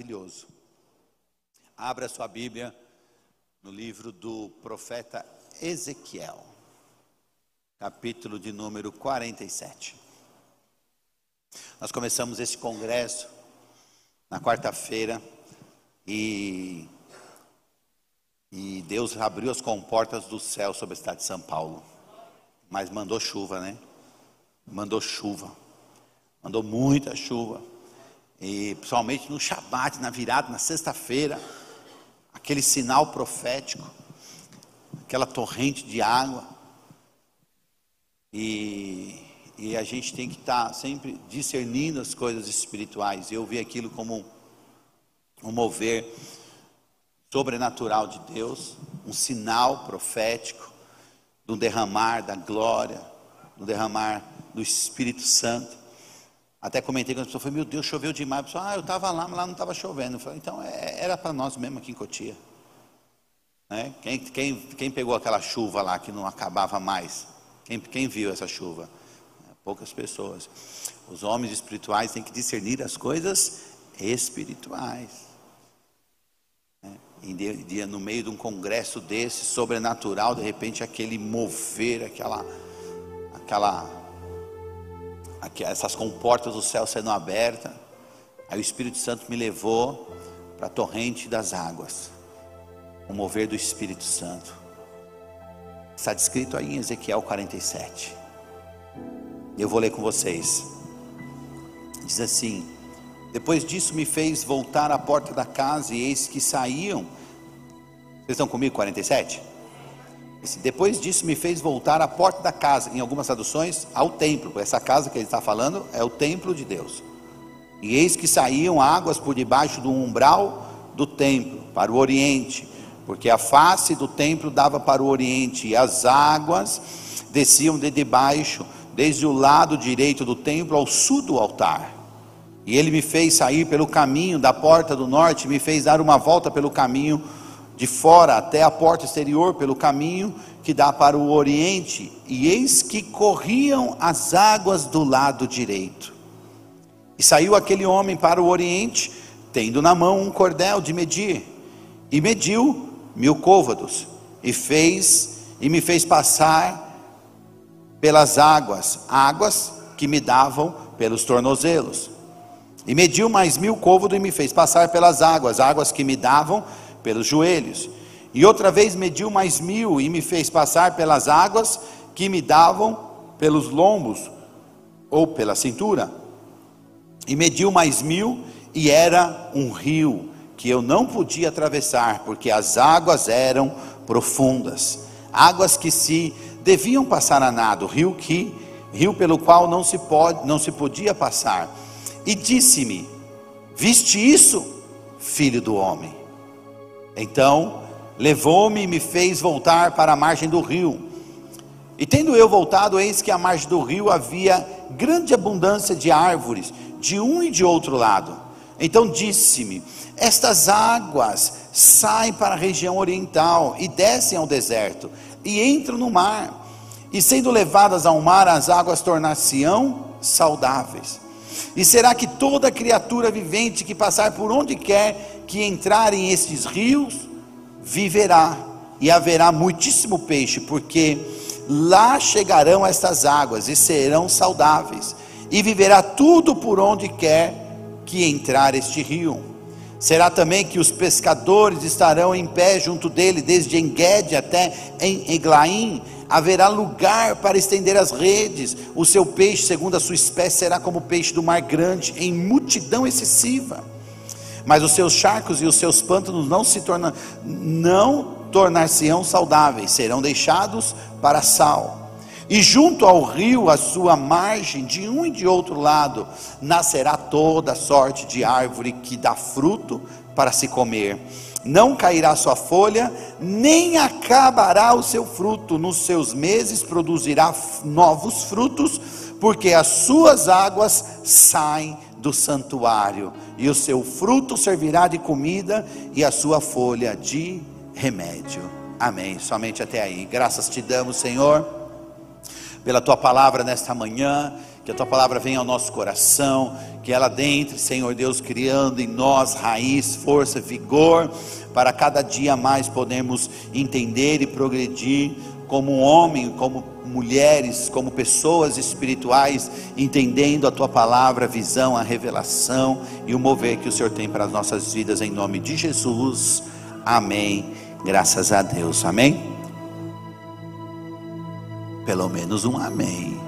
maravilhoso. Abra sua Bíblia no livro do profeta Ezequiel, capítulo de número 47. Nós começamos esse congresso na quarta-feira e, e Deus abriu as comportas do céu sobre a cidade de São Paulo, mas mandou chuva, né? Mandou chuva, mandou muita chuva e principalmente no Shabat, na virada, na sexta-feira, aquele sinal profético, aquela torrente de água, e, e a gente tem que estar tá sempre discernindo as coisas espirituais. Eu vi aquilo como um mover sobrenatural de Deus, um sinal profético do derramar da glória, do derramar do Espírito Santo. Até comentei com as pessoas, falei, meu Deus, choveu demais. A pessoa, ah, eu estava lá, mas lá não estava chovendo. Falei, então é, era para nós mesmo aqui em Cotia. Né? Quem, quem, quem pegou aquela chuva lá que não acabava mais? Quem, quem viu essa chuva? Poucas pessoas. Os homens espirituais têm que discernir as coisas espirituais. Né? No meio de um congresso desse, sobrenatural, de repente aquele mover, aquela, aquela essas comportas do céu sendo abertas. Aí o Espírito Santo me levou para a torrente das águas, o mover do Espírito Santo. Está descrito aí em Ezequiel 47. Eu vou ler com vocês. Diz assim: Depois disso me fez voltar à porta da casa, e eis que saíam. Vocês estão comigo? 47? Depois disso me fez voltar à porta da casa, em algumas traduções, ao templo. Essa casa que ele está falando é o templo de Deus. E eis que saíam águas por debaixo do umbral do templo, para o oriente, porque a face do templo dava para o oriente, e as águas desciam de debaixo, desde o lado direito do templo ao sul do altar. E ele me fez sair pelo caminho da porta do norte, me fez dar uma volta pelo caminho de fora até a porta exterior, pelo caminho que dá para o oriente, e eis que corriam as águas do lado direito. E saiu aquele homem para o oriente, tendo na mão um cordel de medir, e mediu mil côvados, e fez, e me fez passar pelas águas, águas que me davam pelos tornozelos. E mediu mais mil côvados e me fez passar pelas águas, águas que me davam pelos joelhos. E outra vez mediu mais mil e me fez passar pelas águas que me davam pelos lombos ou pela cintura. E mediu mais mil e era um rio que eu não podia atravessar, porque as águas eram profundas, águas que se deviam passar a nado, rio que rio pelo qual não se pode, não se podia passar. E disse-me: Viste isso, filho do homem? Então levou-me e me fez voltar para a margem do rio. E tendo eu voltado, eis que à margem do rio havia grande abundância de árvores, de um e de outro lado. Então disse-me: Estas águas saem para a região oriental e descem ao deserto, e entram no mar. E sendo levadas ao mar, as águas tornar-se-ão saudáveis. E será que toda criatura vivente que passar por onde quer que entrarem estes rios, viverá, e haverá muitíssimo peixe, porque lá chegarão estas águas e serão saudáveis, e viverá tudo por onde quer que entrar este rio. Será também que os pescadores estarão em pé junto dele, desde Engede até em Eglaim, haverá lugar para estender as redes. O seu peixe, segundo a sua espécie, será como o peixe do mar grande, em multidão excessiva mas os seus charcos e os seus pântanos não se tornam, não tornar-se-ão saudáveis, serão deixados para sal. E junto ao rio, a sua margem, de um e de outro lado, nascerá toda sorte de árvore que dá fruto para se comer. Não cairá sua folha, nem acabará o seu fruto. Nos seus meses produzirá novos frutos, porque as suas águas saem do santuário, e o seu fruto servirá de comida, e a sua folha de remédio. Amém. Somente até aí. Graças te damos, Senhor, pela tua palavra nesta manhã, que a tua palavra venha ao nosso coração, que ela dentre, Senhor Deus, criando em nós raiz, força, vigor, para cada dia mais podermos entender e progredir como homem, como mulheres, como pessoas espirituais, entendendo a tua palavra, a visão, a revelação e o mover que o Senhor tem para as nossas vidas, em nome de Jesus. Amém. Graças a Deus. Amém. Pelo menos um amém.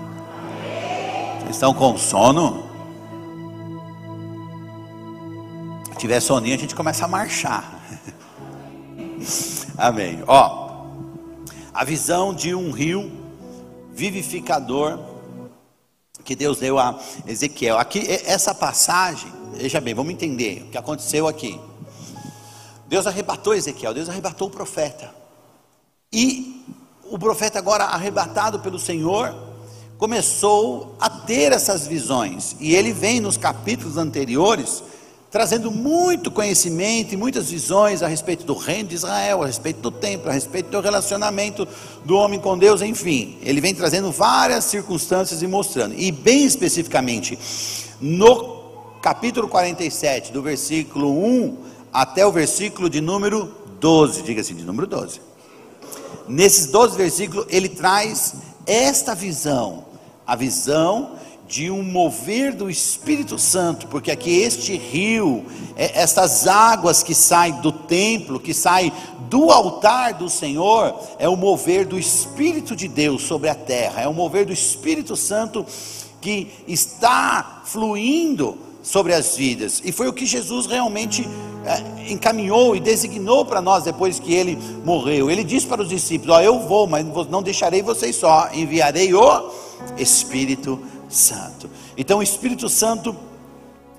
Vocês estão com sono? Se tiver soninho, a gente começa a marchar. Amém. Ó, a visão de um rio vivificador que Deus deu a Ezequiel. Aqui, essa passagem, veja bem, vamos entender o que aconteceu aqui. Deus arrebatou Ezequiel, Deus arrebatou o profeta. E o profeta, agora arrebatado pelo Senhor, começou a ter essas visões. E ele vem nos capítulos anteriores trazendo muito conhecimento e muitas visões a respeito do reino de Israel, a respeito do templo, a respeito do relacionamento do homem com Deus, enfim. Ele vem trazendo várias circunstâncias e mostrando. E bem especificamente, no capítulo 47, do versículo 1 até o versículo de número 12, diga assim, de número 12. Nesses 12 versículos, ele traz esta visão, a visão de um mover do Espírito Santo, porque aqui este rio, é, estas águas que saem do templo, que saem do altar do Senhor, é o mover do Espírito de Deus sobre a terra, é o mover do Espírito Santo que está fluindo sobre as vidas, e foi o que Jesus realmente encaminhou e designou para nós depois que ele morreu. Ele disse para os discípulos: Ó, eu vou, mas não deixarei vocês só, enviarei o Espírito Santo. Então o Espírito Santo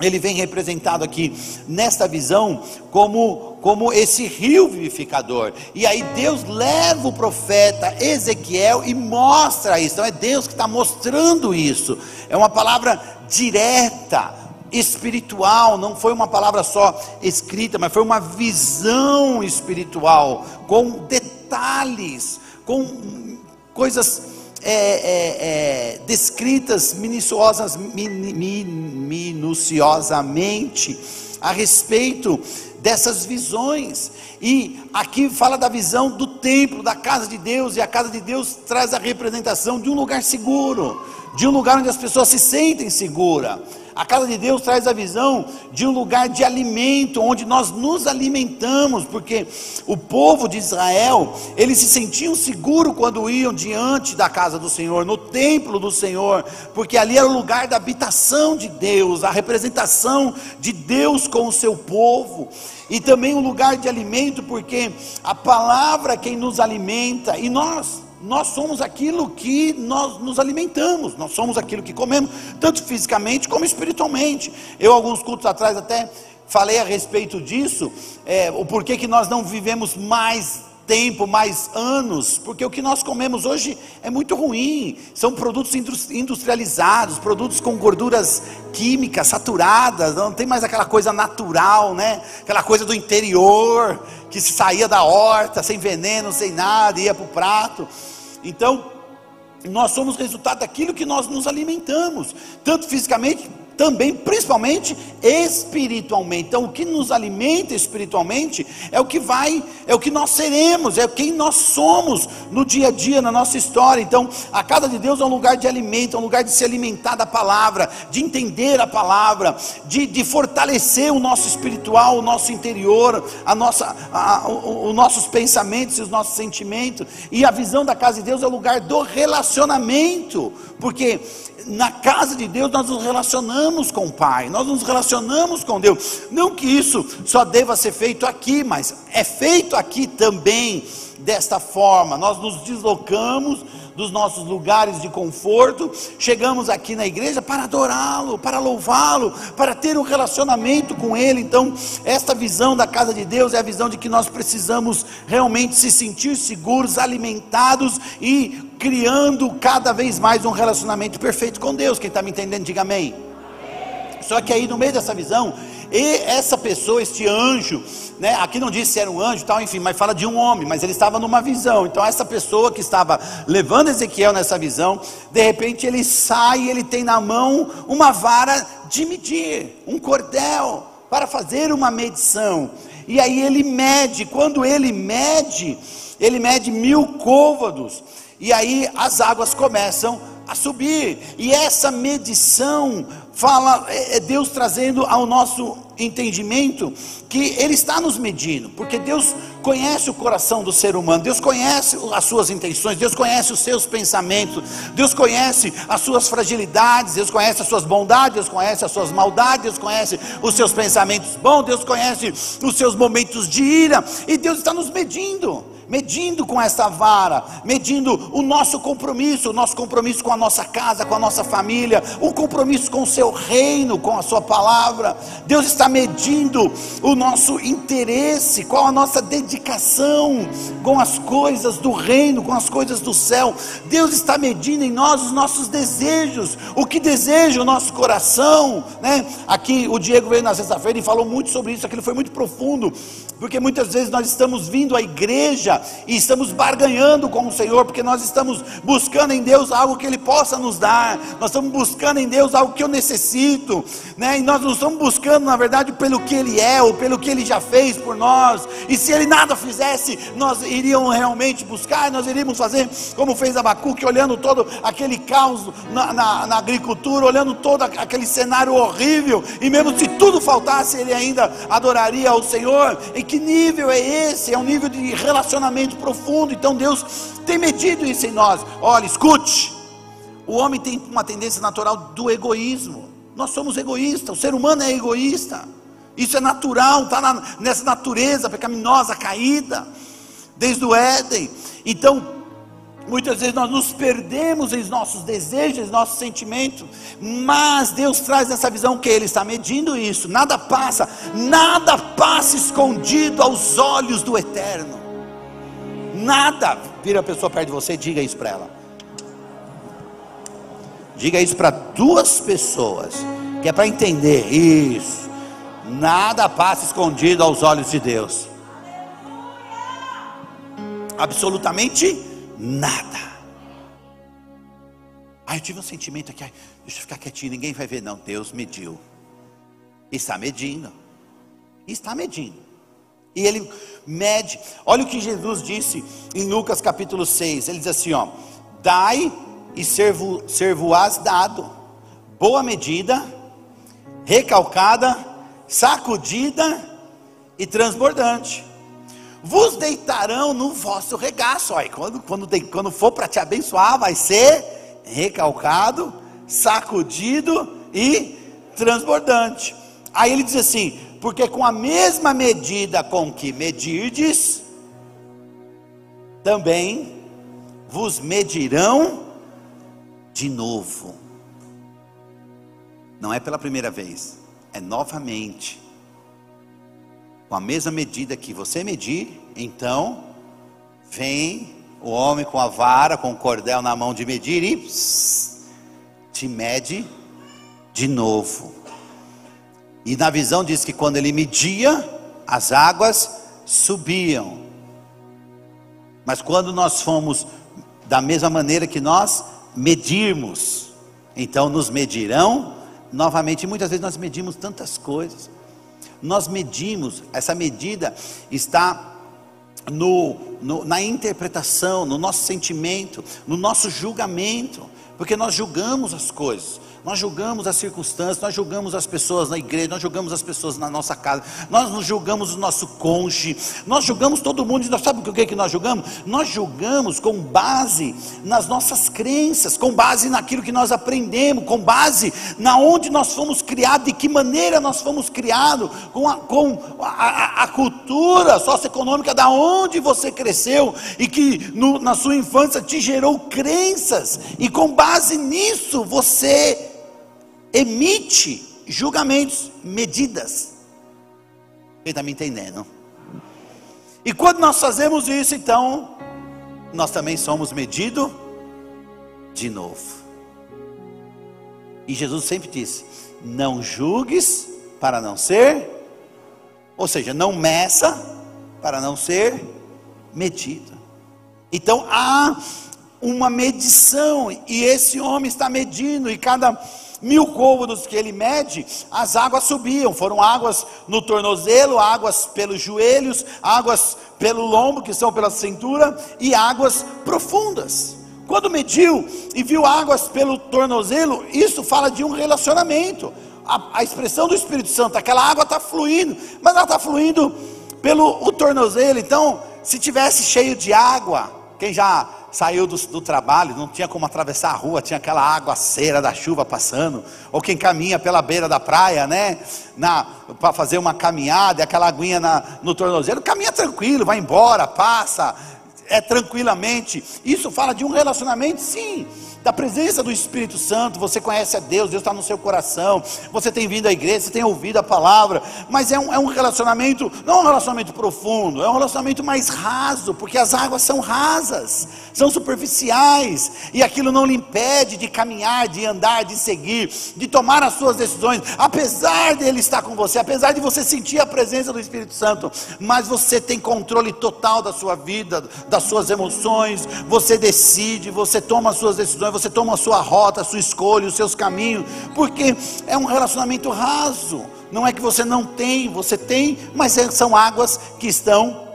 ele vem representado aqui nesta visão como como esse rio vivificador. E aí Deus leva o profeta Ezequiel e mostra isso. Então é Deus que está mostrando isso. É uma palavra direta, espiritual. Não foi uma palavra só escrita, mas foi uma visão espiritual com detalhes, com coisas é, é, é, descritas minuciosas, min, min, minuciosamente a respeito dessas visões. E aqui fala da visão do templo, da casa de Deus, e a casa de Deus traz a representação de um lugar seguro, de um lugar onde as pessoas se sentem seguras a casa de Deus traz a visão de um lugar de alimento, onde nós nos alimentamos, porque o povo de Israel, eles se sentiam seguros quando iam diante da casa do Senhor, no templo do Senhor, porque ali era o lugar da habitação de Deus, a representação de Deus com o seu povo. E também um lugar de alimento, porque a palavra é quem nos alimenta, e nós nós somos aquilo que nós nos alimentamos, nós somos aquilo que comemos, tanto fisicamente como espiritualmente. Eu, alguns cultos atrás, até falei a respeito disso, é, o porquê que nós não vivemos mais tempo, mais anos, porque o que nós comemos hoje é muito ruim, são produtos industrializados, produtos com gorduras químicas saturadas, não tem mais aquela coisa natural, né? Aquela coisa do interior que se saía da horta, sem veneno, sem nada, ia para o prato. Então, nós somos resultado daquilo que nós nos alimentamos, tanto fisicamente também, principalmente espiritualmente. Então, o que nos alimenta espiritualmente é o que vai, é o que nós seremos, é quem nós somos no dia a dia, na nossa história. Então, a casa de Deus é um lugar de alimento, é um lugar de se alimentar da palavra, de entender a palavra, de, de fortalecer o nosso espiritual, o nosso interior, a nossa, a, os nossos pensamentos e os nossos sentimentos. E a visão da casa de Deus é o lugar do relacionamento, porque na casa de Deus nós nos relacionamos com o Pai, nós nos relacionamos com Deus. Não que isso só deva ser feito aqui, mas é feito aqui também desta forma. Nós nos deslocamos dos nossos lugares de conforto, chegamos aqui na igreja para adorá-lo, para louvá-lo, para ter um relacionamento com Ele. Então, esta visão da casa de Deus é a visão de que nós precisamos realmente se sentir seguros, alimentados e criando cada vez mais um relacionamento perfeito com Deus. Quem está me entendendo, diga amém. Só que aí no meio dessa visão, E essa pessoa, este anjo, né, aqui não diz se era um anjo, tal, enfim, mas fala de um homem, mas ele estava numa visão. Então essa pessoa que estava levando Ezequiel nessa visão, de repente ele sai, e ele tem na mão uma vara de medir, um cordel para fazer uma medição. E aí ele mede, quando ele mede, ele mede mil côvados, e aí as águas começam a subir, e essa medição fala, é, é Deus trazendo ao nosso entendimento que Ele está nos medindo, porque Deus conhece o coração do ser humano, Deus conhece as suas intenções, Deus conhece os seus pensamentos, Deus conhece as suas fragilidades, Deus conhece as suas bondades, Deus conhece as suas maldades, Deus conhece os seus pensamentos bons, Deus conhece os seus momentos de ira, e Deus está nos medindo medindo com essa vara, medindo o nosso compromisso, o nosso compromisso com a nossa casa, com a nossa família, o compromisso com o seu reino, com a sua palavra. Deus está medindo o nosso interesse, qual a nossa dedicação com as coisas do reino, com as coisas do céu. Deus está medindo em nós os nossos desejos, o que deseja o nosso coração, né? Aqui o Diego veio na sexta-feira e falou muito sobre isso, aquilo foi muito profundo, porque muitas vezes nós estamos vindo à igreja e estamos barganhando com o Senhor, porque nós estamos buscando em Deus algo que Ele possa nos dar, nós estamos buscando em Deus algo que eu necessito, né? e nós não estamos buscando, na verdade, pelo que Ele é ou pelo que Ele já fez por nós, e se Ele nada fizesse, nós iríamos realmente buscar, nós iríamos fazer como fez Abacuque, olhando todo aquele caos na, na, na agricultura, olhando todo aquele cenário horrível, e mesmo se tudo faltasse, ele ainda adoraria ao Senhor. Em que nível é esse? É um nível de relacionamento profundo. Então Deus tem medido isso em nós. Olha, escute. O homem tem uma tendência natural do egoísmo. Nós somos egoístas, o ser humano é egoísta. Isso é natural, está na, nessa natureza pecaminosa, caída, desde o Éden. Então, Muitas vezes nós nos perdemos em nossos desejos, em nossos sentimentos, mas Deus traz essa visão que Ele está medindo isso. Nada passa, nada passa escondido aos olhos do Eterno. Nada. Vira a pessoa perto de você diga isso para ela. Diga isso para duas pessoas, que é para entender isso. Nada passa escondido aos olhos de Deus. Absolutamente nada. Aí eu tive um sentimento aqui, deixa eu ficar quietinho, ninguém vai ver, não. Deus mediu, está medindo, está medindo. E ele mede. Olha o que Jesus disse em Lucas capítulo 6. Ele diz assim: ó, dai e servo, dado, boa medida, recalcada, sacudida e transbordante. Vos deitarão no vosso regaço. Olha, quando, quando, quando for para te abençoar, vai ser recalcado, sacudido e transbordante. Aí ele diz assim: porque com a mesma medida com que medirdes, também vos medirão de novo. Não é pela primeira vez, é novamente. Com a mesma medida que você medir, então vem o homem com a vara, com o cordel na mão de medir e pss, te mede de novo. E na visão diz que quando ele media, as águas subiam. Mas quando nós fomos da mesma maneira que nós medirmos, então nos medirão novamente. Muitas vezes nós medimos tantas coisas. Nós medimos, essa medida está no, no, na interpretação, no nosso sentimento, no nosso julgamento, porque nós julgamos as coisas. Nós julgamos as circunstâncias, nós julgamos as pessoas na igreja, nós julgamos as pessoas na nossa casa, nós julgamos o nosso cônjuge, nós julgamos todo mundo, nós sabe o que, é que nós julgamos? Nós julgamos com base nas nossas crenças, com base naquilo que nós aprendemos, com base na onde nós fomos criados, de que maneira nós fomos criados, com a, com a, a, a cultura socioeconômica da onde você cresceu e que no, na sua infância te gerou crenças, e com base nisso você emite julgamentos, medidas. Quem está me entendendo? E quando nós fazemos isso, então, nós também somos medidos de novo. E Jesus sempre disse: Não julgues para não ser, ou seja, não meça para não ser medida. Então há uma medição, e esse homem está medindo, e cada mil côvados que ele mede, as águas subiam, foram águas no tornozelo, águas pelos joelhos, águas pelo lombo, que são pela cintura, e águas profundas. Quando mediu e viu águas pelo tornozelo, isso fala de um relacionamento. A, a expressão do Espírito Santo, aquela água está fluindo, mas ela está fluindo pelo o tornozelo. Então, se tivesse cheio de água, quem já saiu do, do, trabalho, não tinha como atravessar a rua, tinha aquela água cera da chuva passando, ou quem caminha pela beira da praia, né, para fazer uma caminhada, aquela aguinha na, no tornozelo, caminha tranquilo, vai embora, passa, é tranquilamente. Isso fala de um relacionamento, sim, da presença do Espírito Santo, você conhece a Deus, Deus está no seu coração, você tem vindo à igreja, você tem ouvido a palavra, mas é um, é um relacionamento, não é um relacionamento profundo, é um relacionamento mais raso, porque as águas são rasas, são superficiais, e aquilo não lhe impede de caminhar, de andar, de seguir, de tomar as suas decisões, apesar de Ele estar com você, apesar de você sentir a presença do Espírito Santo, mas você tem controle total da sua vida, das suas emoções, você decide, você toma as suas decisões você toma a sua rota, a sua escolha, os seus caminhos, porque é um relacionamento raso. Não é que você não tem, você tem, mas é, são águas que estão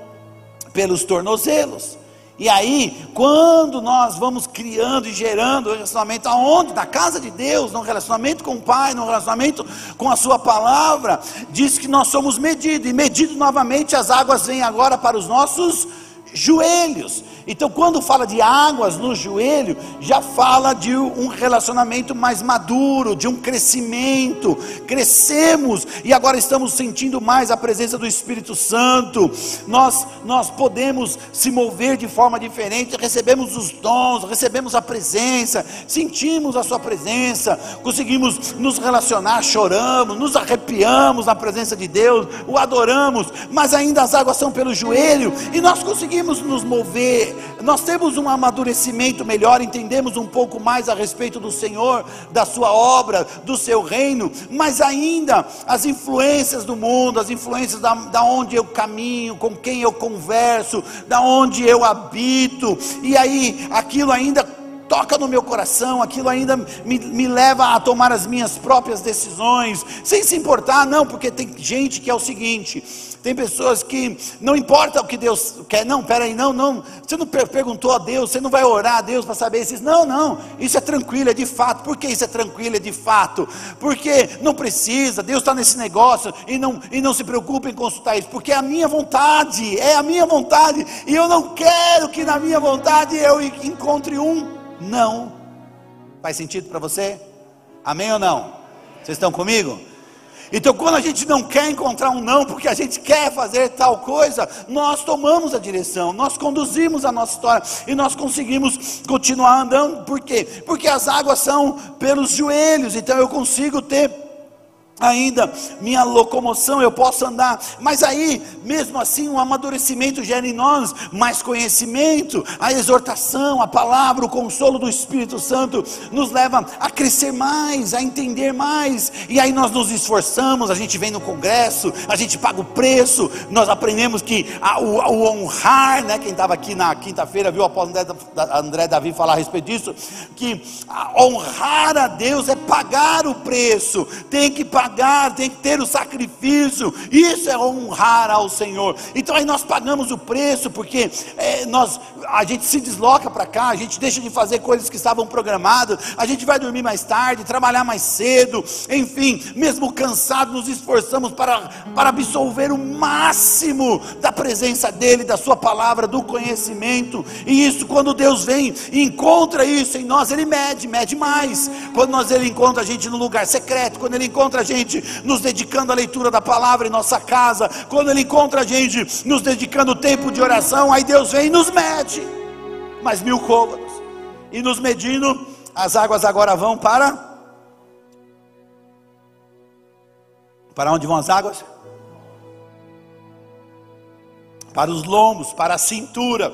pelos tornozelos. E aí, quando nós vamos criando e gerando relacionamento aonde? Na casa de Deus, no relacionamento com o Pai, no relacionamento com a Sua palavra, diz que nós somos medidos, e medido novamente as águas vêm agora para os nossos joelhos. Então, quando fala de águas no joelho, já fala de um relacionamento mais maduro, de um crescimento. Crescemos e agora estamos sentindo mais a presença do Espírito Santo. Nós nós podemos se mover de forma diferente, recebemos os dons, recebemos a presença, sentimos a sua presença, conseguimos nos relacionar, choramos, nos arrepiamos na presença de Deus, o adoramos, mas ainda as águas são pelo joelho e nós conseguimos nos mover nós temos um amadurecimento melhor, entendemos um pouco mais a respeito do Senhor, da Sua obra, do Seu reino, mas ainda as influências do mundo, as influências da, da onde eu caminho, com quem eu converso, da onde eu habito, e aí aquilo ainda toca no meu coração, aquilo ainda me, me, leva a tomar as minhas próprias decisões, sem se importar, não, porque tem gente que é o seguinte: tem pessoas que não importa o que Deus quer, não, peraí, não, não, você não perguntou a Deus, você não vai orar a Deus para saber isso, não, não, isso é tranquilo, é de fato, por que isso é tranquilo, é de fato? Porque não precisa, Deus está nesse negócio e não, e não se preocupe em consultar isso, porque é a minha vontade, é a minha vontade, e eu não quero que na minha vontade eu encontre um não. Faz sentido para você? Amém ou não? Vocês estão comigo? Então, quando a gente não quer encontrar um não, porque a gente quer fazer tal coisa, nós tomamos a direção, nós conduzimos a nossa história e nós conseguimos continuar andando. Por quê? Porque as águas são pelos joelhos, então eu consigo ter ainda minha locomoção, eu posso andar, mas aí, mesmo assim, o amadurecimento gera em nós mais conhecimento, a exortação, a palavra, o consolo do Espírito Santo nos leva a crescer mais, a entender mais, e aí nós nos esforçamos, a gente vem no congresso, a gente paga o preço, nós aprendemos que a, o, o, honrar, né? Quem estava aqui na quinta-feira viu o apóstolo André, André Davi falar a respeito disso, que honrar a Deus é pagar o preço, tem que pagar pagar, tem que ter o sacrifício, isso é honrar ao Senhor. Então aí nós pagamos o preço, porque é, nós, a gente se desloca para cá, a gente deixa de fazer coisas que estavam programadas, a gente vai dormir mais tarde, trabalhar mais cedo, enfim, mesmo cansado, nos esforçamos para, para absolver o máximo da presença dEle, da Sua palavra, do conhecimento, e isso quando Deus vem e encontra isso em nós, Ele mede, mede mais. Quando nós Ele encontra a gente no lugar secreto, quando Ele encontra a gente gente nos dedicando à leitura da palavra em nossa casa, quando Ele encontra a gente nos dedicando tempo de oração, aí Deus vem e nos mede, mais mil côvados, e nos medindo, as águas agora vão para. Para onde vão as águas? Para os lombos, para a cintura.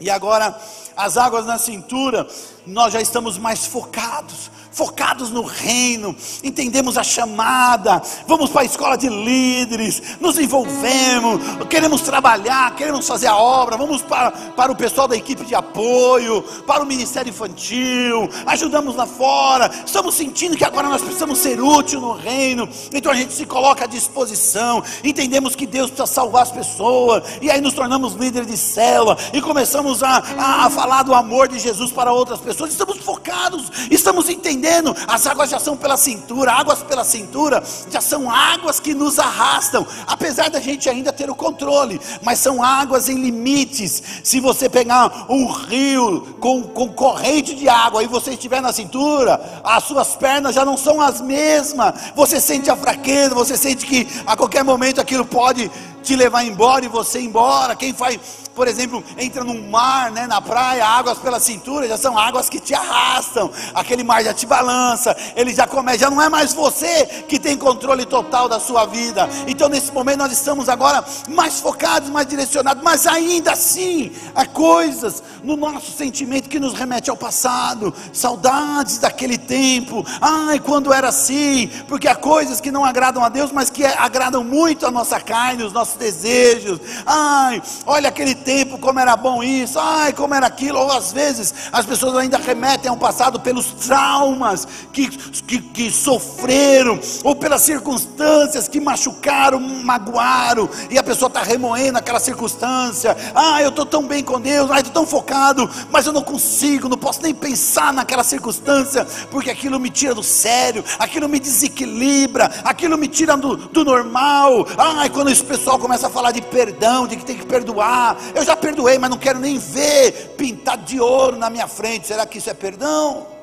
E agora, as águas na cintura, nós já estamos mais focados, focados no reino, entendemos a chamada, vamos para a escola de líderes, nos envolvemos, queremos trabalhar, queremos fazer a obra, vamos para, para o pessoal da equipe de apoio, para o ministério infantil, ajudamos lá fora, estamos sentindo que agora nós precisamos ser útil no reino, então a gente se coloca à disposição, entendemos que Deus precisa salvar as pessoas, e aí nos tornamos líderes de célula, e começamos a, a, a falar do amor de Jesus para outras pessoas, estamos focados, estamos entendendo, as águas já são pela cintura, águas pela cintura, já são águas que nos arrastam, apesar da gente ainda ter o controle, mas são águas em limites, se você pegar um rio com, com corrente de água, e você estiver na cintura, as suas pernas já não são as mesmas, você sente a fraqueza, você sente que a qualquer momento aquilo pode te levar embora e você embora. Quem faz por exemplo, entra num mar, né, na praia, águas pela cintura, já são águas que te arrastam, aquele mar já te balança, ele já começa, já não é mais você que tem controle total da sua vida. Então, nesse momento, nós estamos agora mais focados, mais direcionados, mas ainda assim, há coisas no nosso sentimento que nos remete ao passado, saudades daquele tempo, ai, quando era assim, porque há coisas que não agradam a Deus, mas que agradam muito a nossa carne, os nossos desejos, ai, olha aquele tempo, como era bom isso, ai, como era aquilo, ou às vezes as pessoas ainda remetem ao passado pelos traumas que, que, que sofreram, ou pelas circunstâncias que machucaram, magoaram, e a pessoa está remoendo aquela circunstância, ah, eu estou tão bem com Deus, ah, estou tão focado, mas eu não consigo, não posso nem pensar naquela circunstância, porque aquilo me tira do sério, aquilo me desequilibra, aquilo me tira do, do normal, ai, quando esse pessoal começa a falar de perdão, de que tem que perdoar, eu já perdoei, mas não quero nem ver pintado de ouro na minha frente. Será que isso é perdão?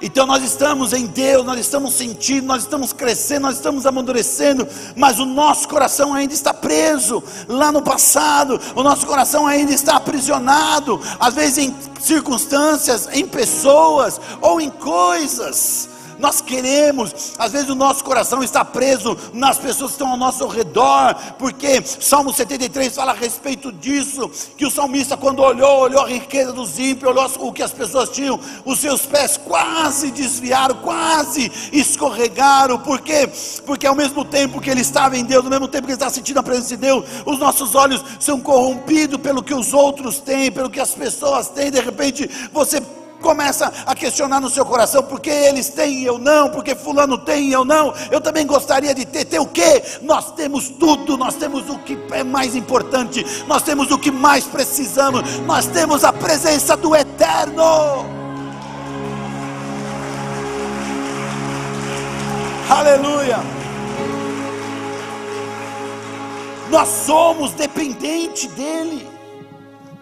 Então nós estamos em Deus, nós estamos sentindo, nós estamos crescendo, nós estamos amadurecendo, mas o nosso coração ainda está preso lá no passado, o nosso coração ainda está aprisionado, às vezes em circunstâncias, em pessoas ou em coisas. Nós queremos, às vezes o nosso coração está preso nas pessoas que estão ao nosso redor, porque Salmo 73 fala a respeito disso, que o salmista quando olhou, olhou a riqueza dos ímpios, olhou o que as pessoas tinham, os seus pés quase desviaram, quase escorregaram, por quê? Porque ao mesmo tempo que ele estava em Deus, ao mesmo tempo que ele está sentindo a presença de Deus, os nossos olhos são corrompidos pelo que os outros têm, pelo que as pessoas têm, de repente você começa a questionar no seu coração, porque eles têm e eu não, porque fulano tem e eu não, eu também gostaria de ter, ter o que? Nós temos tudo, nós temos o que é mais importante, nós temos o que mais precisamos, nós temos a presença do Eterno. Aleluia. Nós somos dependentes dEle.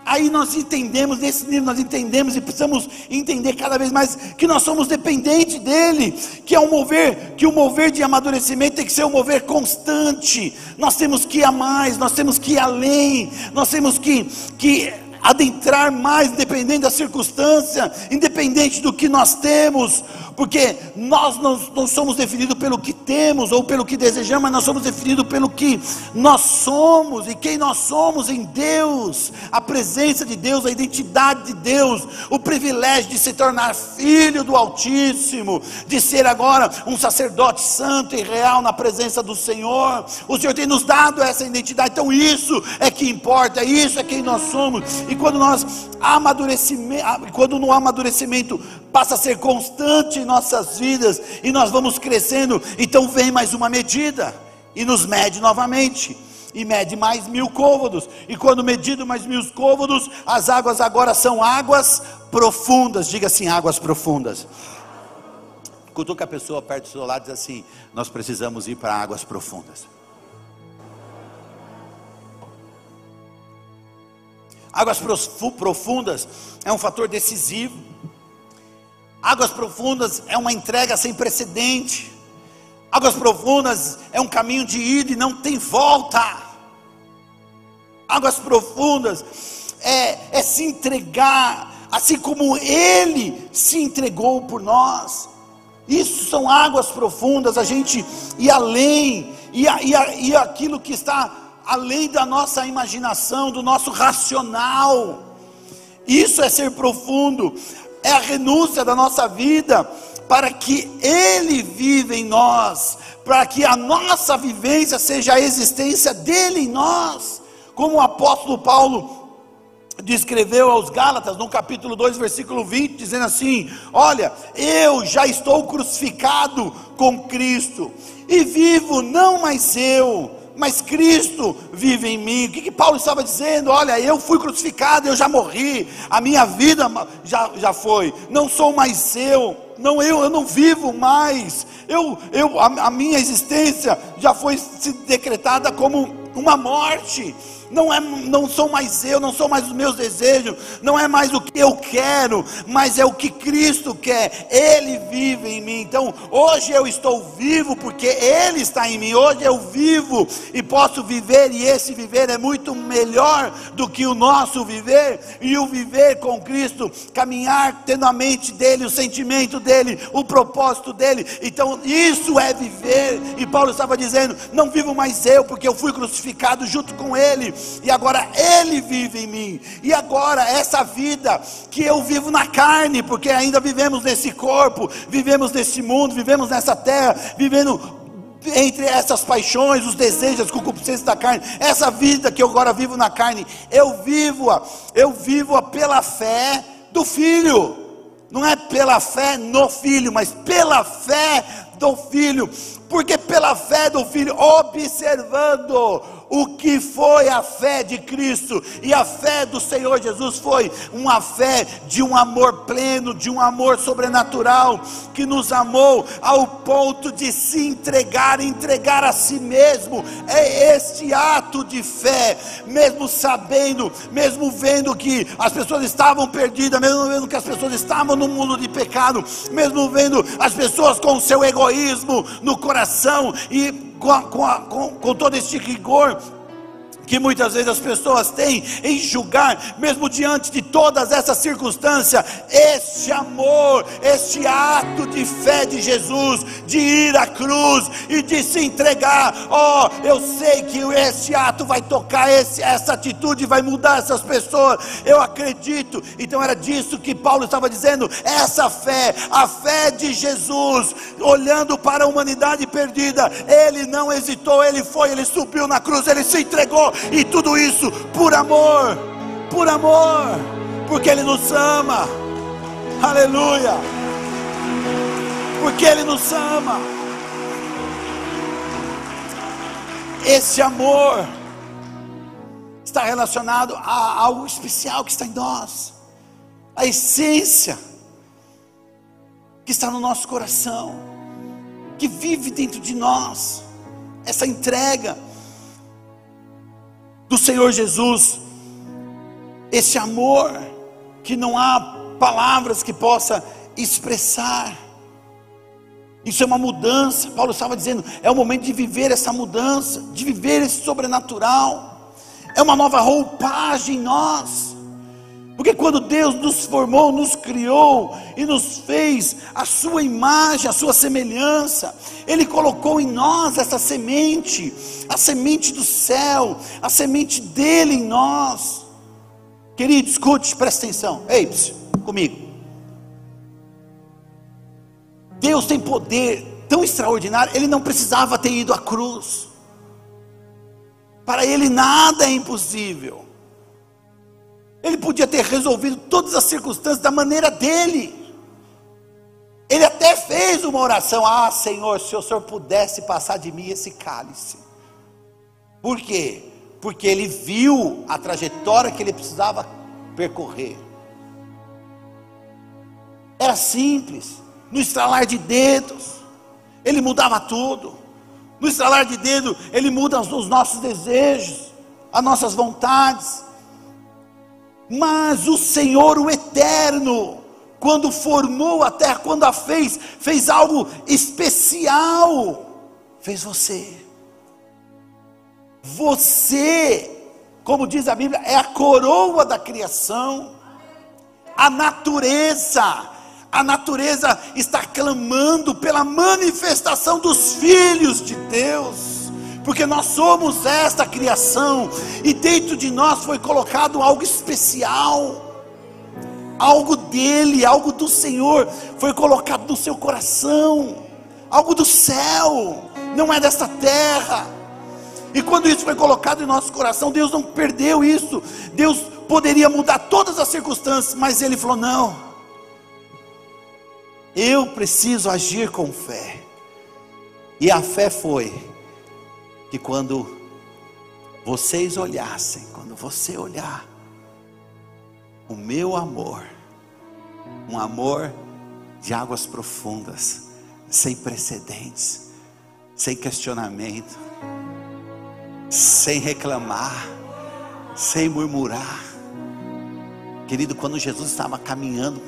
Aí nós entendemos, nesse nível nós entendemos e precisamos entender cada vez mais que nós somos dependentes dele, que é um mover, que o mover de amadurecimento tem que ser um mover constante. Nós temos que ir a mais, nós temos que ir além, nós temos que, que adentrar mais, independente da circunstância, independente do que nós temos, porque nós não, não somos definidos pelo que temos ou pelo que desejamos, mas nós somos definidos pelo que nós somos e quem nós somos em Deus, a presença de Deus, a identidade de Deus, o privilégio de se tornar filho do Altíssimo, de ser agora um sacerdote santo e real na presença do Senhor. O Senhor tem nos dado essa identidade, então isso é que importa, isso é quem nós somos. E quando nós amadurecimento, quando no amadurecimento passa a ser constante em nossas vidas e nós vamos crescendo, então vem mais uma medida e nos mede novamente. E mede mais mil côvados, e quando medido mais mil côvados, as águas agora são águas profundas. Diga assim: águas profundas. Cutuca a pessoa perto do seu lado e diz assim: Nós precisamos ir para águas profundas. Águas profundas é um fator decisivo. Águas profundas é uma entrega sem precedente. Águas profundas é um caminho de ida e não tem volta. Águas profundas é, é se entregar, assim como Ele se entregou por nós. Isso são águas profundas, a gente ir além, e, e, e aquilo que está além da nossa imaginação, do nosso racional Isso é ser profundo, é a renúncia da nossa vida para que Ele viva em nós, para que a nossa vivência seja a existência dele em nós, como o apóstolo Paulo descreveu aos Gálatas, no capítulo 2, versículo 20, dizendo assim: Olha, eu já estou crucificado com Cristo, e vivo não mais eu, mas Cristo vive em mim. O que, que Paulo estava dizendo? Olha, eu fui crucificado, eu já morri, a minha vida já, já foi, não sou mais eu, não eu, eu não vivo mais, eu, eu, a, a minha existência já foi decretada como uma morte não, é, não sou mais eu, não sou mais os meus desejos, não é mais o que eu quero, mas é o que Cristo quer, Ele vive em mim. Então, hoje eu estou vivo porque Ele está em mim, hoje eu vivo e posso viver, e esse viver é muito melhor do que o nosso viver, e o viver com Cristo, caminhar tendo a mente dEle, o sentimento dEle, o propósito dEle. Então, isso é viver, e Paulo estava dizendo: não vivo mais eu, porque eu fui crucificado junto com Ele e agora Ele vive em mim, e agora essa vida que eu vivo na carne, porque ainda vivemos nesse corpo, vivemos nesse mundo, vivemos nessa terra, vivendo entre essas paixões, os desejos, as concupiscências da carne, essa vida que eu agora vivo na carne, eu vivo-a, eu vivo-a pela fé do Filho, não é pela fé no Filho, mas pela fé do Filho, porque pela fé do Filho, observando o que foi a fé de Cristo, e a fé do Senhor Jesus foi uma fé de um amor pleno, de um amor sobrenatural, que nos amou ao ponto de se entregar, entregar a si mesmo. É este ato de fé, mesmo sabendo, mesmo vendo que as pessoas estavam perdidas, mesmo vendo que as pessoas estavam no mundo de pecado, mesmo vendo as pessoas com o seu egoísmo no coração e com, com, com, com todo este rigor que muitas vezes as pessoas têm em julgar, mesmo diante de todas essas circunstâncias, este amor, este ato de fé de Jesus, de ir à cruz e de se entregar. Oh, eu sei que esse ato vai tocar, esse, essa atitude vai mudar essas pessoas. Eu acredito. Então era disso que Paulo estava dizendo. Essa fé, a fé de Jesus, olhando para a humanidade perdida, ele não hesitou, ele foi, ele subiu na cruz, ele se entregou e tudo isso por amor, por amor, porque Ele nos ama, aleluia, porque Ele nos ama. Esse amor está relacionado a algo especial que está em nós, a essência que está no nosso coração, que vive dentro de nós, essa entrega do Senhor Jesus, esse amor que não há palavras que possa expressar. Isso é uma mudança. Paulo estava dizendo, é o momento de viver essa mudança, de viver esse sobrenatural. É uma nova roupagem em nós. Porque quando Deus nos formou, nos criou e nos fez a sua imagem, a sua semelhança, Ele colocou em nós essa semente, a semente do céu, a semente dele em nós. Querido, escute, presta atenção. Ei, comigo. Deus tem poder tão extraordinário, Ele não precisava ter ido à cruz. Para Ele nada é impossível. Ele podia ter resolvido todas as circunstâncias da maneira dele. Ele até fez uma oração: Ah, Senhor, se o Senhor pudesse passar de mim esse cálice. Por quê? Porque ele viu a trajetória que ele precisava percorrer. Era simples, no estralar de dedos, ele mudava tudo. No estralar de dedo, ele muda os nossos desejos, as nossas vontades. Mas o Senhor, o Eterno, quando formou a terra, quando a fez, fez algo especial. Fez você. Você, como diz a Bíblia, é a coroa da criação. A natureza, a natureza está clamando pela manifestação dos filhos de Deus porque nós somos esta criação, e dentro de nós foi colocado algo especial. algo dele, algo do Senhor foi colocado no seu coração, algo do céu, não é desta terra. E quando isso foi colocado em nosso coração, Deus não perdeu isso. Deus poderia mudar todas as circunstâncias, mas Ele falou: não, eu preciso agir com fé. E a fé foi que quando vocês olhassem, quando você olhar, o meu amor, um amor de águas profundas, sem precedentes, sem questionamento, sem reclamar, sem murmurar. Querido, quando Jesus estava caminhando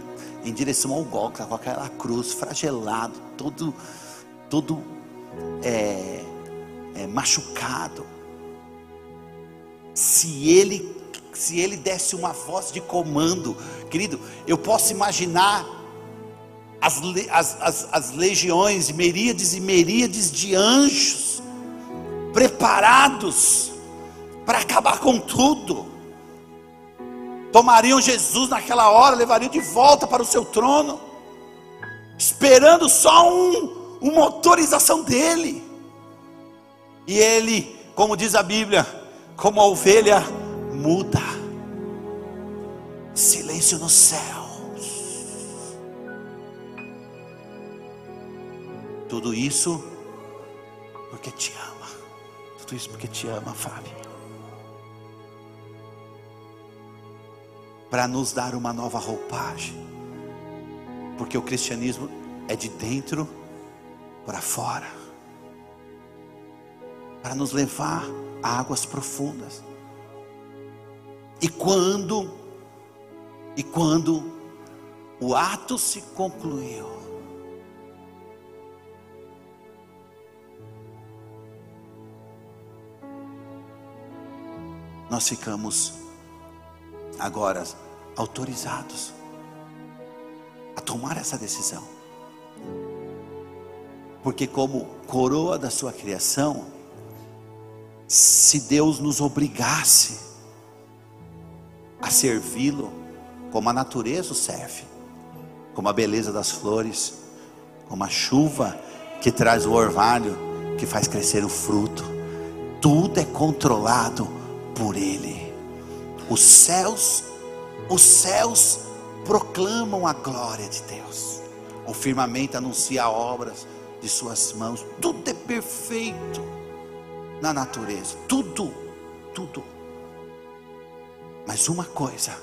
em direção ao Gólgota com aquela cruz, fragelado, todo, todo é, é, machucado, se ele se ele desse uma voz de comando, querido, eu posso imaginar as, as, as, as legiões, meríades e meríades de anjos, preparados para acabar com tudo, tomariam Jesus naquela hora, levariam de volta para o seu trono, esperando só um, uma autorização dele, e ele, como diz a Bíblia, como a ovelha muda. Silêncio nos céus. Tudo isso porque te ama. Tudo isso porque te ama, Fábio. Para nos dar uma nova roupagem. Porque o cristianismo é de dentro para fora. Para nos levar a águas profundas. E quando e quando o ato se concluiu, nós ficamos agora autorizados a tomar essa decisão. Porque, como coroa da sua criação, se Deus nos obrigasse a servi-lo como a natureza o serve, como a beleza das flores, como a chuva que traz o orvalho, que faz crescer o fruto. Tudo é controlado por Ele. Os céus, os céus proclamam a glória de Deus. O firmamento anuncia obras de suas mãos. Tudo é perfeito na natureza. Tudo, tudo. Mas uma coisa,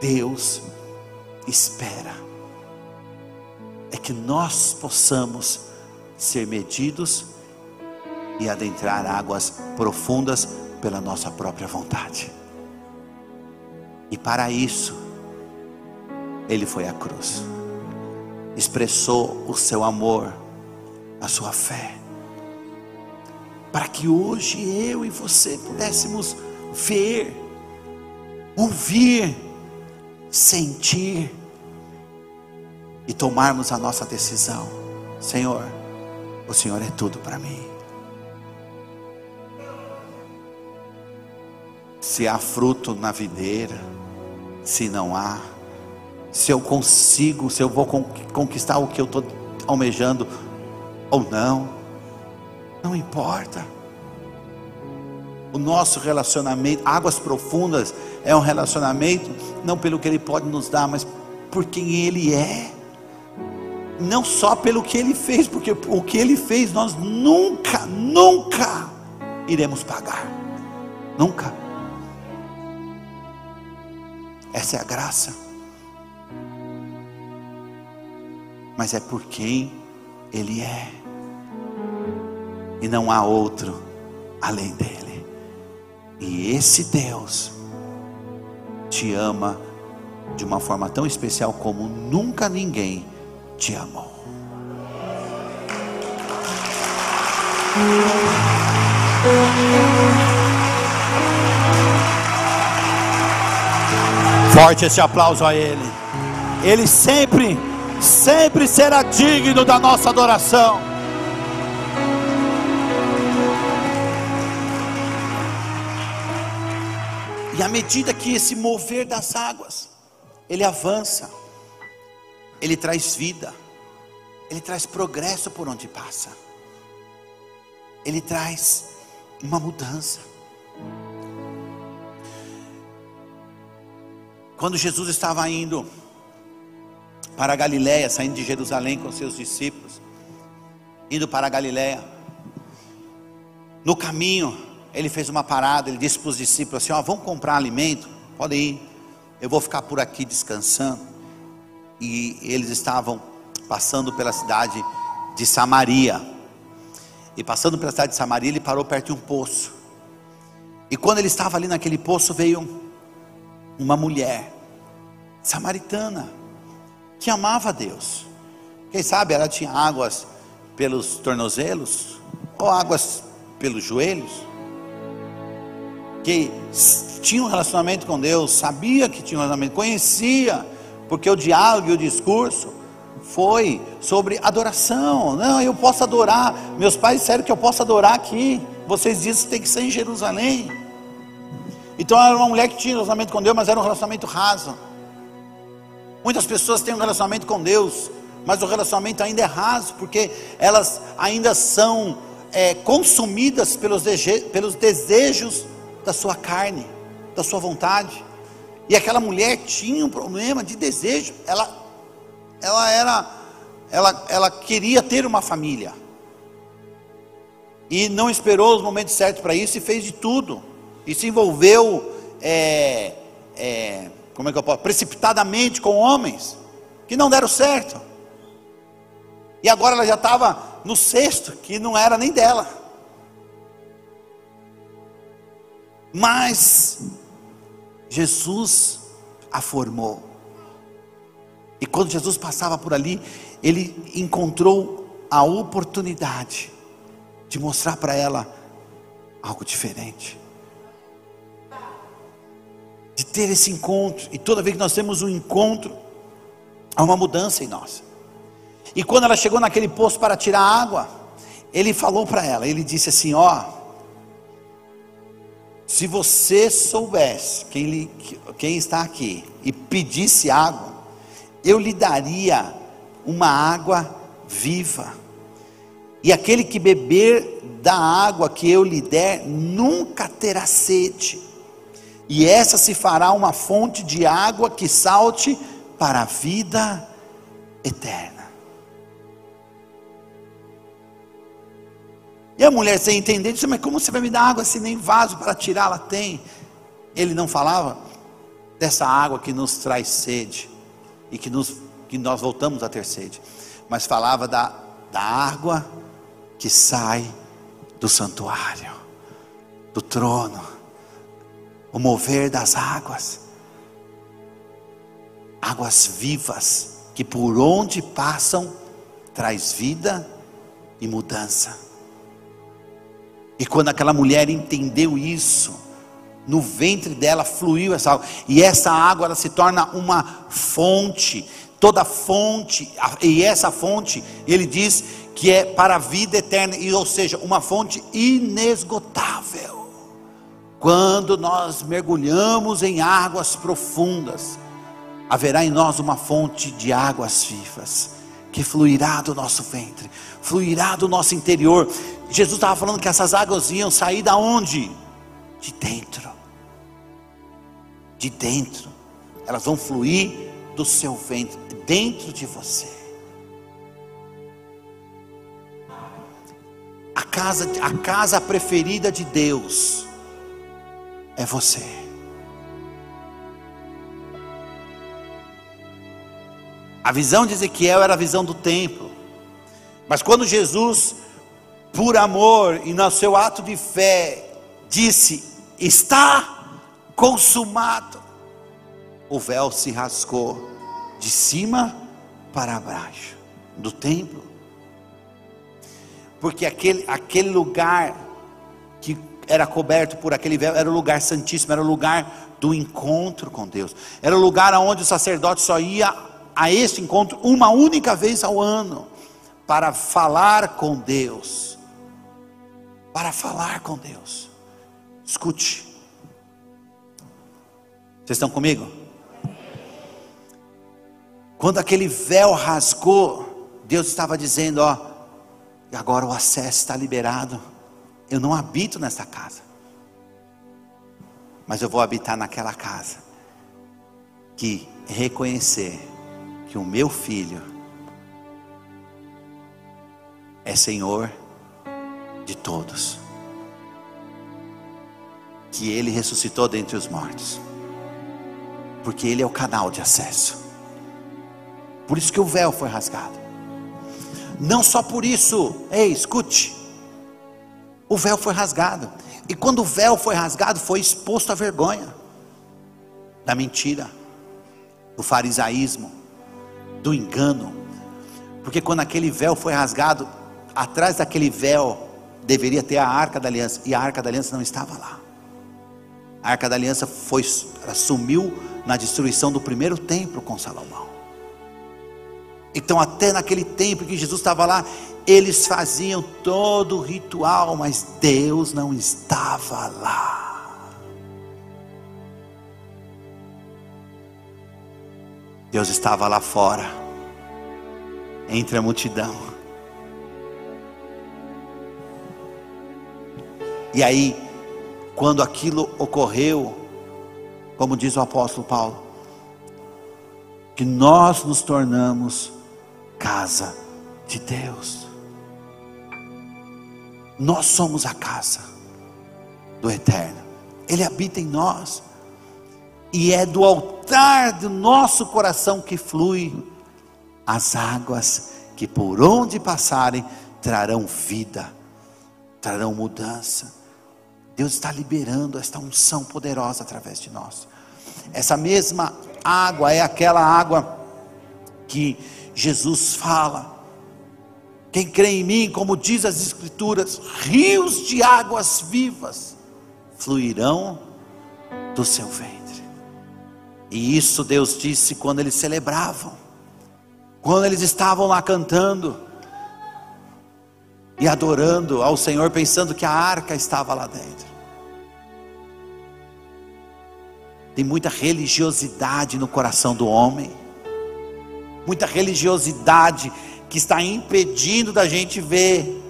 Deus espera, é que nós possamos ser medidos e adentrar águas profundas pela nossa própria vontade. E para isso, Ele foi à cruz, expressou o seu amor, a sua fé, para que hoje eu e você pudéssemos ver, ouvir, sentir e tomarmos a nossa decisão. Senhor, o Senhor é tudo para mim. Se há fruto na videira, se não importa o nosso relacionamento, águas profundas, é um relacionamento não pelo que Ele pode nos dar, mas por quem Ele é. Não só pelo que Ele fez, porque o que Ele fez nós nunca, nunca iremos pagar. Nunca. Essa é a graça. Mas é por quem Ele é. E não há outro além dele. E esse Deus te ama de uma forma tão especial como nunca ninguém te amou. Forte esse aplauso a Ele. Ele sempre, sempre será digno da nossa adoração. Medida que esse mover das águas, ele avança, ele traz vida, ele traz progresso por onde passa, ele traz uma mudança. Quando Jesus estava indo para a Galiléia, saindo de Jerusalém com seus discípulos, indo para a Galiléia, no caminho, ele fez uma parada, ele disse para os discípulos assim: ó, vamos comprar alimento, podem ir, eu vou ficar por aqui descansando. E eles estavam passando pela cidade de Samaria. E passando pela cidade de Samaria, ele parou perto de um poço. E quando ele estava ali naquele poço, veio uma mulher samaritana que amava Deus. Quem sabe ela tinha águas pelos tornozelos ou águas pelos joelhos. Que tinha um relacionamento com Deus, sabia que tinha um relacionamento, conhecia, porque o diálogo e o discurso foi sobre adoração. Não, eu posso adorar. Meus pais disseram que eu posso adorar aqui. Vocês dizem que tem que ser em Jerusalém. Então era uma mulher que tinha relacionamento com Deus, mas era um relacionamento raso. Muitas pessoas têm um relacionamento com Deus, mas o relacionamento ainda é raso, porque elas ainda são é, consumidas pelos, pelos desejos da sua carne, da sua vontade. E aquela mulher tinha um problema de desejo. Ela, ela era, ela, ela queria ter uma família. E não esperou os momentos certos para isso e fez de tudo. E se envolveu é, é, como é que eu posso, precipitadamente com homens que não deram certo. E agora ela já estava no sexto, que não era nem dela. Mas Jesus a formou. E quando Jesus passava por ali, ele encontrou a oportunidade de mostrar para ela algo diferente de ter esse encontro. E toda vez que nós temos um encontro, há uma mudança em nós. E quando ela chegou naquele poço para tirar água, ele falou para ela, ele disse assim: Ó, se você soubesse quem, quem está aqui e pedisse água, eu lhe daria uma água viva. E aquele que beber da água que eu lhe der, nunca terá sede e essa se fará uma fonte de água que salte para a vida eterna. E a mulher sem entender disse: Mas como você vai me dar água se nem vaso para tirá-la tem? Ele não falava dessa água que nos traz sede e que, nos, que nós voltamos a ter sede, mas falava da, da água que sai do santuário, do trono o mover das águas, águas vivas, que por onde passam traz vida e mudança. E quando aquela mulher entendeu isso, no ventre dela fluiu essa água, e essa água ela se torna uma fonte, toda fonte, e essa fonte, ele diz que é para a vida eterna, e, ou seja, uma fonte inesgotável. Quando nós mergulhamos em águas profundas, haverá em nós uma fonte de águas vivas, que fluirá do nosso ventre, fluirá do nosso interior. Jesus estava falando que essas águas iam sair da onde? De dentro. De dentro. Elas vão fluir do seu ventre, dentro de você. A casa, a casa preferida de Deus é você. A visão de Ezequiel era a visão do templo. Mas quando Jesus, por amor e no seu ato de fé, disse: Está consumado, o véu se rasgou de cima para baixo do templo. Porque aquele, aquele lugar que era coberto por aquele véu, era o lugar santíssimo, era o lugar do encontro com Deus. Era o lugar onde o sacerdote só ia a esse encontro uma única vez ao ano para falar com Deus. Para falar com Deus. Escute. Vocês estão comigo? Quando aquele véu rasgou, Deus estava dizendo: Ó, agora o acesso está liberado. Eu não habito nessa casa, mas eu vou habitar naquela casa que reconhecer que o meu filho é Senhor de todos, que ele ressuscitou dentre os mortos, porque ele é o canal de acesso. Por isso que o véu foi rasgado. Não só por isso, ei, escute. O véu foi rasgado. E quando o véu foi rasgado, foi exposto à vergonha da mentira, do farisaísmo, do engano. Porque quando aquele véu foi rasgado, atrás daquele véu deveria ter a arca da aliança, e a arca da aliança não estava lá. A arca da aliança foi sumiu na destruição do primeiro templo com Salomão. Então, até naquele tempo que Jesus estava lá, eles faziam todo o ritual, mas Deus não estava lá. Deus estava lá fora, entre a multidão. E aí, quando aquilo ocorreu, como diz o apóstolo Paulo, que nós nos tornamos casa de Deus. Nós somos a casa do Eterno. Ele habita em nós. E é do altar do nosso coração que flui as águas que por onde passarem trarão vida, trarão mudança. Deus está liberando esta unção poderosa através de nós. Essa mesma água é aquela água que Jesus fala. Quem crê em mim, como diz as Escrituras, rios de águas vivas fluirão do seu ventre. E isso Deus disse quando eles celebravam, quando eles estavam lá cantando e adorando ao Senhor, pensando que a arca estava lá dentro. Tem muita religiosidade no coração do homem, muita religiosidade que está impedindo da gente ver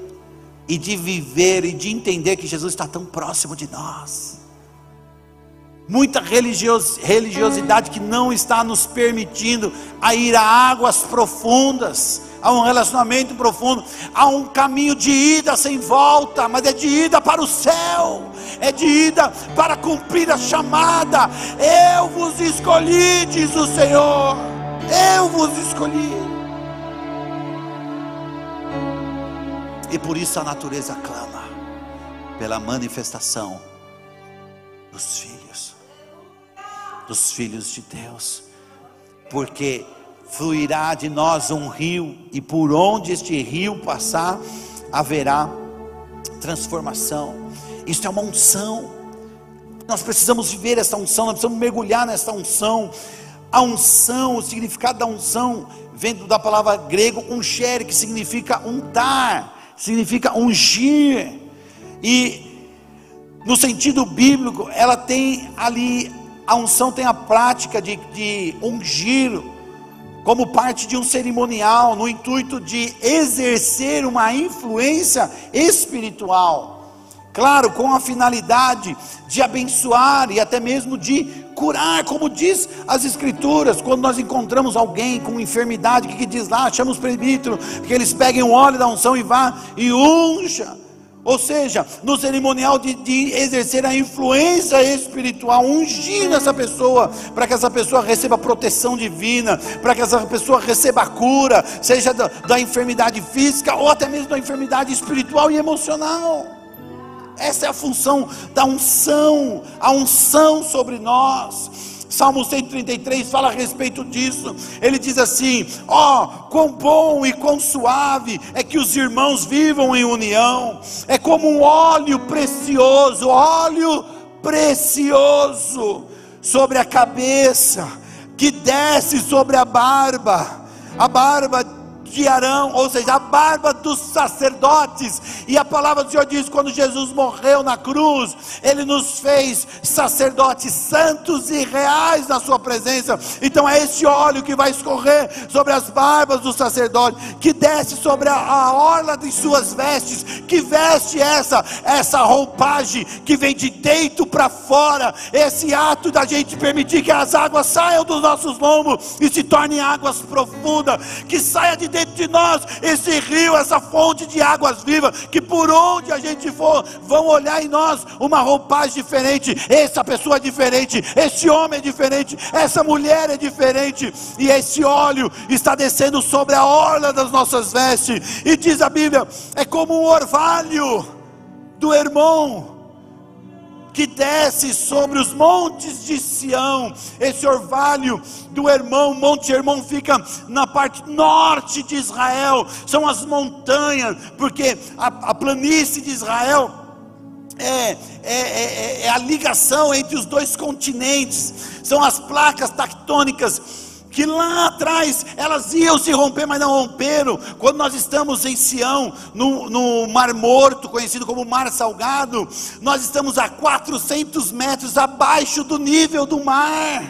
e de viver e de entender que Jesus está tão próximo de nós. Muita religiosidade que não está nos permitindo a ir a águas profundas, a um relacionamento profundo, a um caminho de ida sem volta, mas é de ida para o céu, é de ida para cumprir a chamada. Eu vos escolhi, diz o Senhor, eu vos escolhi. E por isso a natureza clama pela manifestação dos filhos, dos filhos de Deus, porque fluirá de nós um rio, e por onde este rio passar, haverá transformação. Isso é uma unção. Nós precisamos viver essa unção, nós precisamos mergulhar nessa unção. A unção, o significado da unção, vem da palavra grego ungere, que significa untar, significa ungir. E no sentido bíblico, ela tem ali, a unção tem a prática de, de ungir como parte de um cerimonial, no intuito de exercer uma influência espiritual. Claro, com a finalidade de abençoar e até mesmo de curar, como diz as Escrituras, quando nós encontramos alguém com enfermidade, o que, que diz lá? Chama os presbíteros, que eles peguem o óleo da unção e vá e unja ou seja, no cerimonial de, de exercer a influência espiritual, ungir essa pessoa, para que essa pessoa receba proteção divina, para que essa pessoa receba cura, seja da, da enfermidade física ou até mesmo da enfermidade espiritual e emocional. Essa é a função da unção, a unção sobre nós. Salmo 133 fala a respeito disso. Ele diz assim: Ó, oh, quão bom e quão suave é que os irmãos vivam em união. É como um óleo precioso, óleo precioso sobre a cabeça, que desce sobre a barba, a barba de Arão, ou seja, a barba dos sacerdotes. E a palavra do Senhor diz: quando Jesus morreu na cruz, Ele nos fez sacerdotes santos e reais na Sua presença. Então é esse óleo que vai escorrer sobre as barbas dos sacerdotes, que desce sobre a, a orla de suas vestes, que veste essa, essa roupagem que vem de dentro para fora. Esse ato da gente permitir que as águas saiam dos nossos lombos e se tornem águas profundas, que saia de dentro de nós esse rio, essa fonte de águas vivas, que por onde a gente for, vão olhar em nós uma roupagem diferente, essa pessoa é diferente, esse homem é diferente, essa mulher é diferente, e esse óleo está descendo sobre a orla das nossas vestes, e diz a Bíblia: é como um orvalho do irmão que desce sobre os montes de Sião. Esse orvalho do irmão, Monte Hermão fica na parte norte de Israel, são as montanhas, porque a, a planície de Israel é, é, é, é a ligação entre os dois continentes, são as placas tectônicas que lá atrás elas iam se romper, mas não romperam. Quando nós estamos em Sião, no, no Mar Morto, conhecido como Mar Salgado, nós estamos a 400 metros abaixo do nível do mar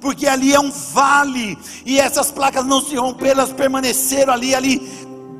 porque ali é um vale, e essas placas não se romperam, elas permaneceram ali, ali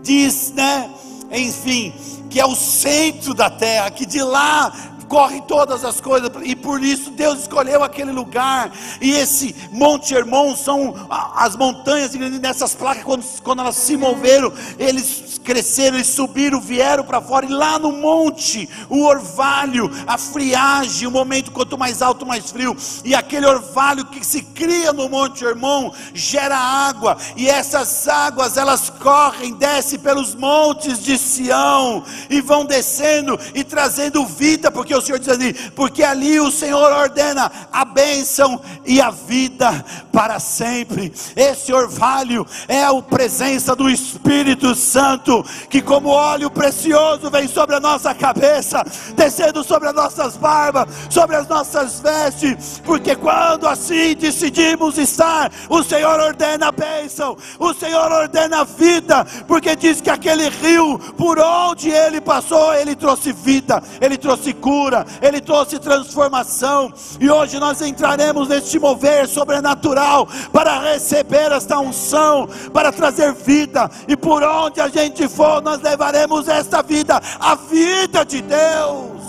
diz, né? Enfim, que é o centro da terra, que de lá corre todas as coisas, e por isso Deus escolheu aquele lugar, e esse Monte Hermon são as montanhas, e nessas placas, quando, quando elas se moveram, eles cresceram, eles subiram, vieram para fora, e lá no monte, o orvalho, a friagem, o momento quanto mais alto, mais frio, e aquele orvalho que se cria no Monte Hermon, gera água, e essas águas, elas correm, descem pelos montes de Sião, e vão descendo, e trazendo vida, porque o Senhor diz assim: porque ali o Senhor ordena a bênção e a vida para sempre. Esse orvalho é a presença do Espírito Santo, que como óleo precioso vem sobre a nossa cabeça, descendo sobre as nossas barbas, sobre as nossas vestes, porque quando assim decidimos estar, o Senhor ordena a bênção, o Senhor ordena a vida, porque diz que aquele rio, por onde ele passou, ele trouxe vida, ele trouxe cura Ele trouxe transformação, e hoje nós entraremos neste mover sobrenatural para receber esta unção, para trazer vida, e por onde a gente for, nós levaremos esta vida, a vida de Deus.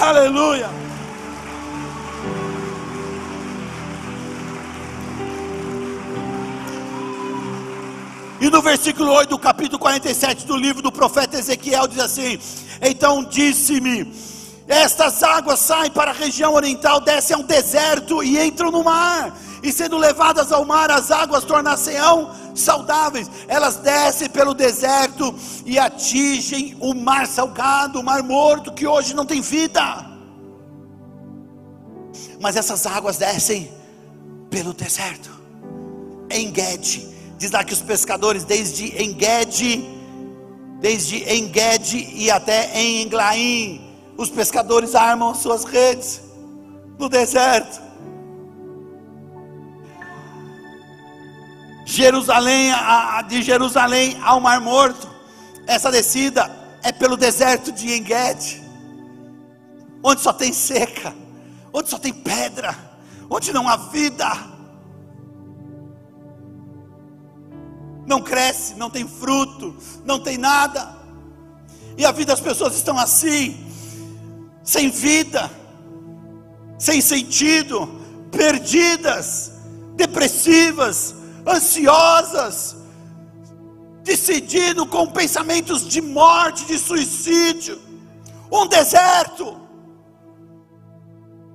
Aleluia. E no versículo 8 do capítulo 47 do livro do profeta Ezequiel diz assim: Então disse-me: Estas águas saem para a região oriental, descem ao deserto e entram no mar. E sendo levadas ao mar, as águas tornar-se-ão saudáveis. Elas descem pelo deserto e atingem o mar salgado, o mar morto, que hoje não tem vida. Mas essas águas descem pelo deserto. Em Gede Diz lá que os pescadores, desde Engede, desde Engede e até em Englaim, os pescadores armam suas redes no deserto. Jerusalém, de Jerusalém ao Mar Morto, essa descida é pelo deserto de Engede, onde só tem seca, onde só tem pedra, onde não há vida. não cresce, não tem fruto, não tem nada. E a vida das pessoas estão assim, sem vida, sem sentido, perdidas, depressivas, ansiosas, decidindo com pensamentos de morte, de suicídio, um deserto.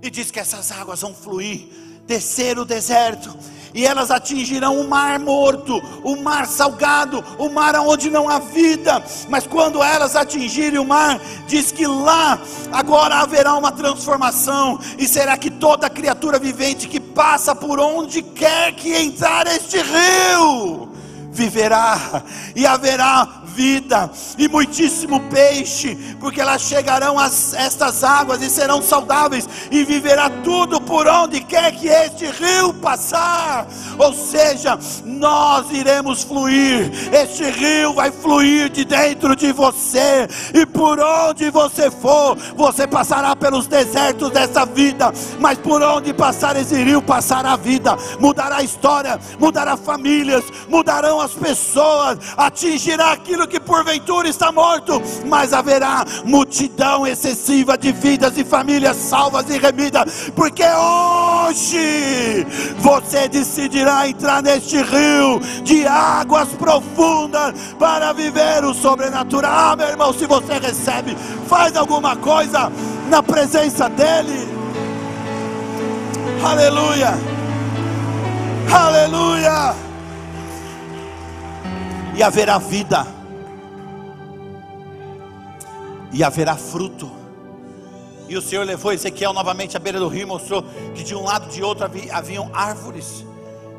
E diz que essas águas vão fluir, descer o deserto e elas atingirão o mar morto, o mar salgado, o mar onde não há vida. Mas quando elas atingirem o mar, diz que lá agora haverá uma transformação, e será que toda criatura vivente que passa por onde quer que entrar este rio, viverá, e haverá vida, e muitíssimo peixe, porque lá chegarão as, estas águas e serão saudáveis, e viverá tudo por onde quer que este rio passar. Ou seja, nós iremos fluir, este rio vai fluir de dentro de você, e por onde você for, você passará pelos desertos dessa vida, mas por onde passar esse rio, passará a vida, mudará a história, mudará famílias, mudarão as pessoas, atingirá aquilo que porventura está morto, mas haverá multidão excessiva de vidas e famílias salvas e remidas, porque hoje você decidirá entrar neste rio de águas profundas para viver o sobrenatural. Ah, meu irmão, se você recebe, faz alguma coisa na presença dEle. Aleluia. Aleluia. E haverá vida. E haverá fruto. E o Senhor levou Ezequiel novamente à beira do rio e mostrou que de um lado e de outro haviam árvores.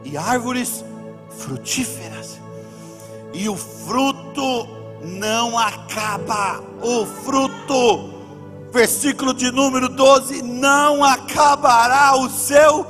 E árvores frutíferas. E o fruto não acaba. O fruto versículo de número 12: não acabará o seu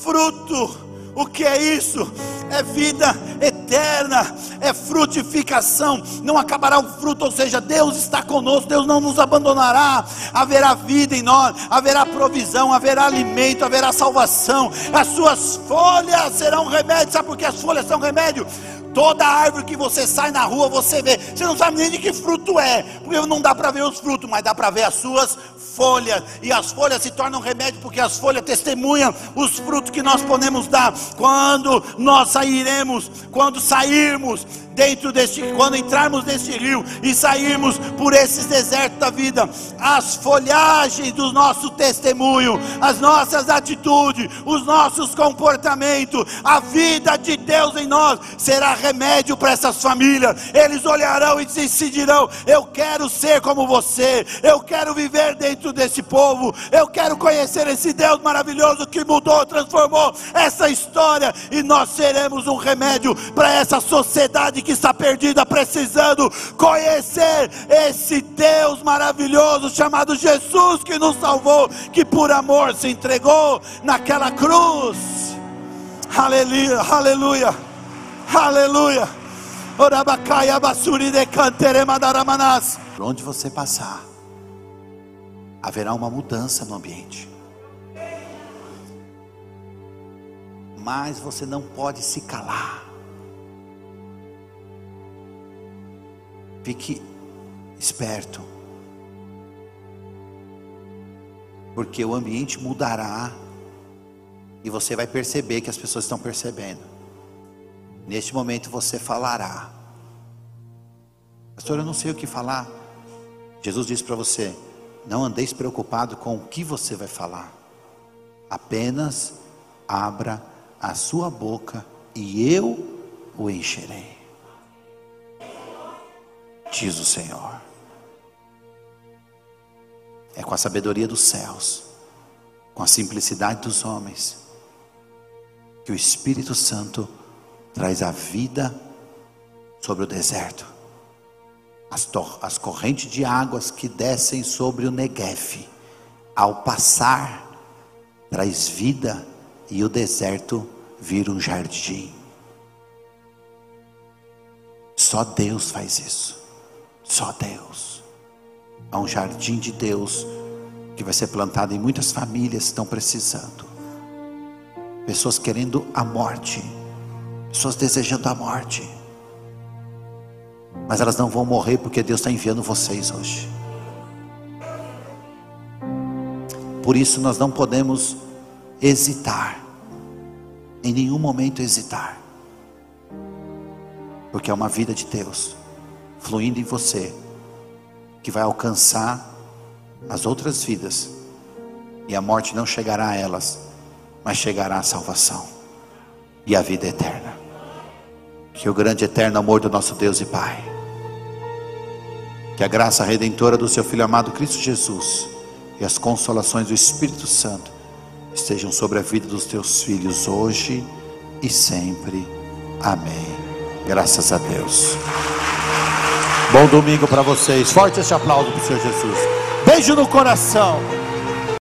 fruto. O que é isso? É vida eterna, é frutificação, não acabará o fruto, ou seja, Deus está conosco, Deus não nos abandonará, haverá vida em nós, haverá provisão, haverá alimento, haverá salvação, as suas folhas serão remédio, sabe por que as folhas são remédio? Toda árvore que você sai na rua, você vê. Você não sabe nem de que fruto é, porque não dá para ver os frutos, mas dá para ver as suas folhas. E as folhas se tornam remédio, porque as folhas testemunham os frutos que nós podemos dar. Quando nós sairemos, quando sairmos dentro deste, quando entrarmos neste rio e sairmos por esses desertos da vida, as folhagens do nosso testemunho, as nossas atitudes, os nossos comportamentos, a vida de Deus em nós será remédio para essas famílias. Eles olharão e decidirão: eu quero ser como você, eu quero viver dentro desse povo, eu quero conhecer esse Deus maravilhoso que mudou, transformou essa história e nós seremos um remédio para essa sociedade que está perdida, precisando conhecer esse Deus maravilhoso chamado Jesus que nos salvou, que por amor se entregou naquela cruz. Aleluia, aleluia, aleluia. Por onde você passar, haverá uma mudança no ambiente. Mas você não pode se calar. Fique esperto. Porque o ambiente mudará e você vai perceber que as pessoas estão percebendo. Neste momento você falará. Pastor, eu não sei o que falar. Jesus disse para você: não andeis preocupado com o que você vai falar. Apenas abra a sua boca e eu o encherei diz o Senhor. É com a sabedoria dos céus, com a simplicidade dos homens, que o Espírito Santo traz a vida sobre o deserto. As, as correntes de águas que descem sobre o Negev, ao passar, traz vida e o deserto vira um jardim. Só Deus faz isso. Só Deus. Há um jardim de Deus que vai ser plantado em muitas famílias que estão precisando. Pessoas querendo a morte, pessoas desejando a morte, mas elas não vão morrer porque Deus está enviando vocês hoje. Por isso nós não podemos hesitar, em nenhum momento hesitar, porque é uma vida de Deus fluindo em você, que vai alcançar as outras vidas, e a morte não chegará a elas, mas chegará a salvação e a vida eterna. Que o grande eterno amor do nosso Deus e Pai, que a graça redentora do seu Filho amado Cristo Jesus e as consolações do Espírito Santo estejam sobre a vida dos teus filhos hoje e sempre. Amém Graças a Deus. Bom domingo para vocês. Forte esse aplauso para o Senhor Jesus. Beijo no coração.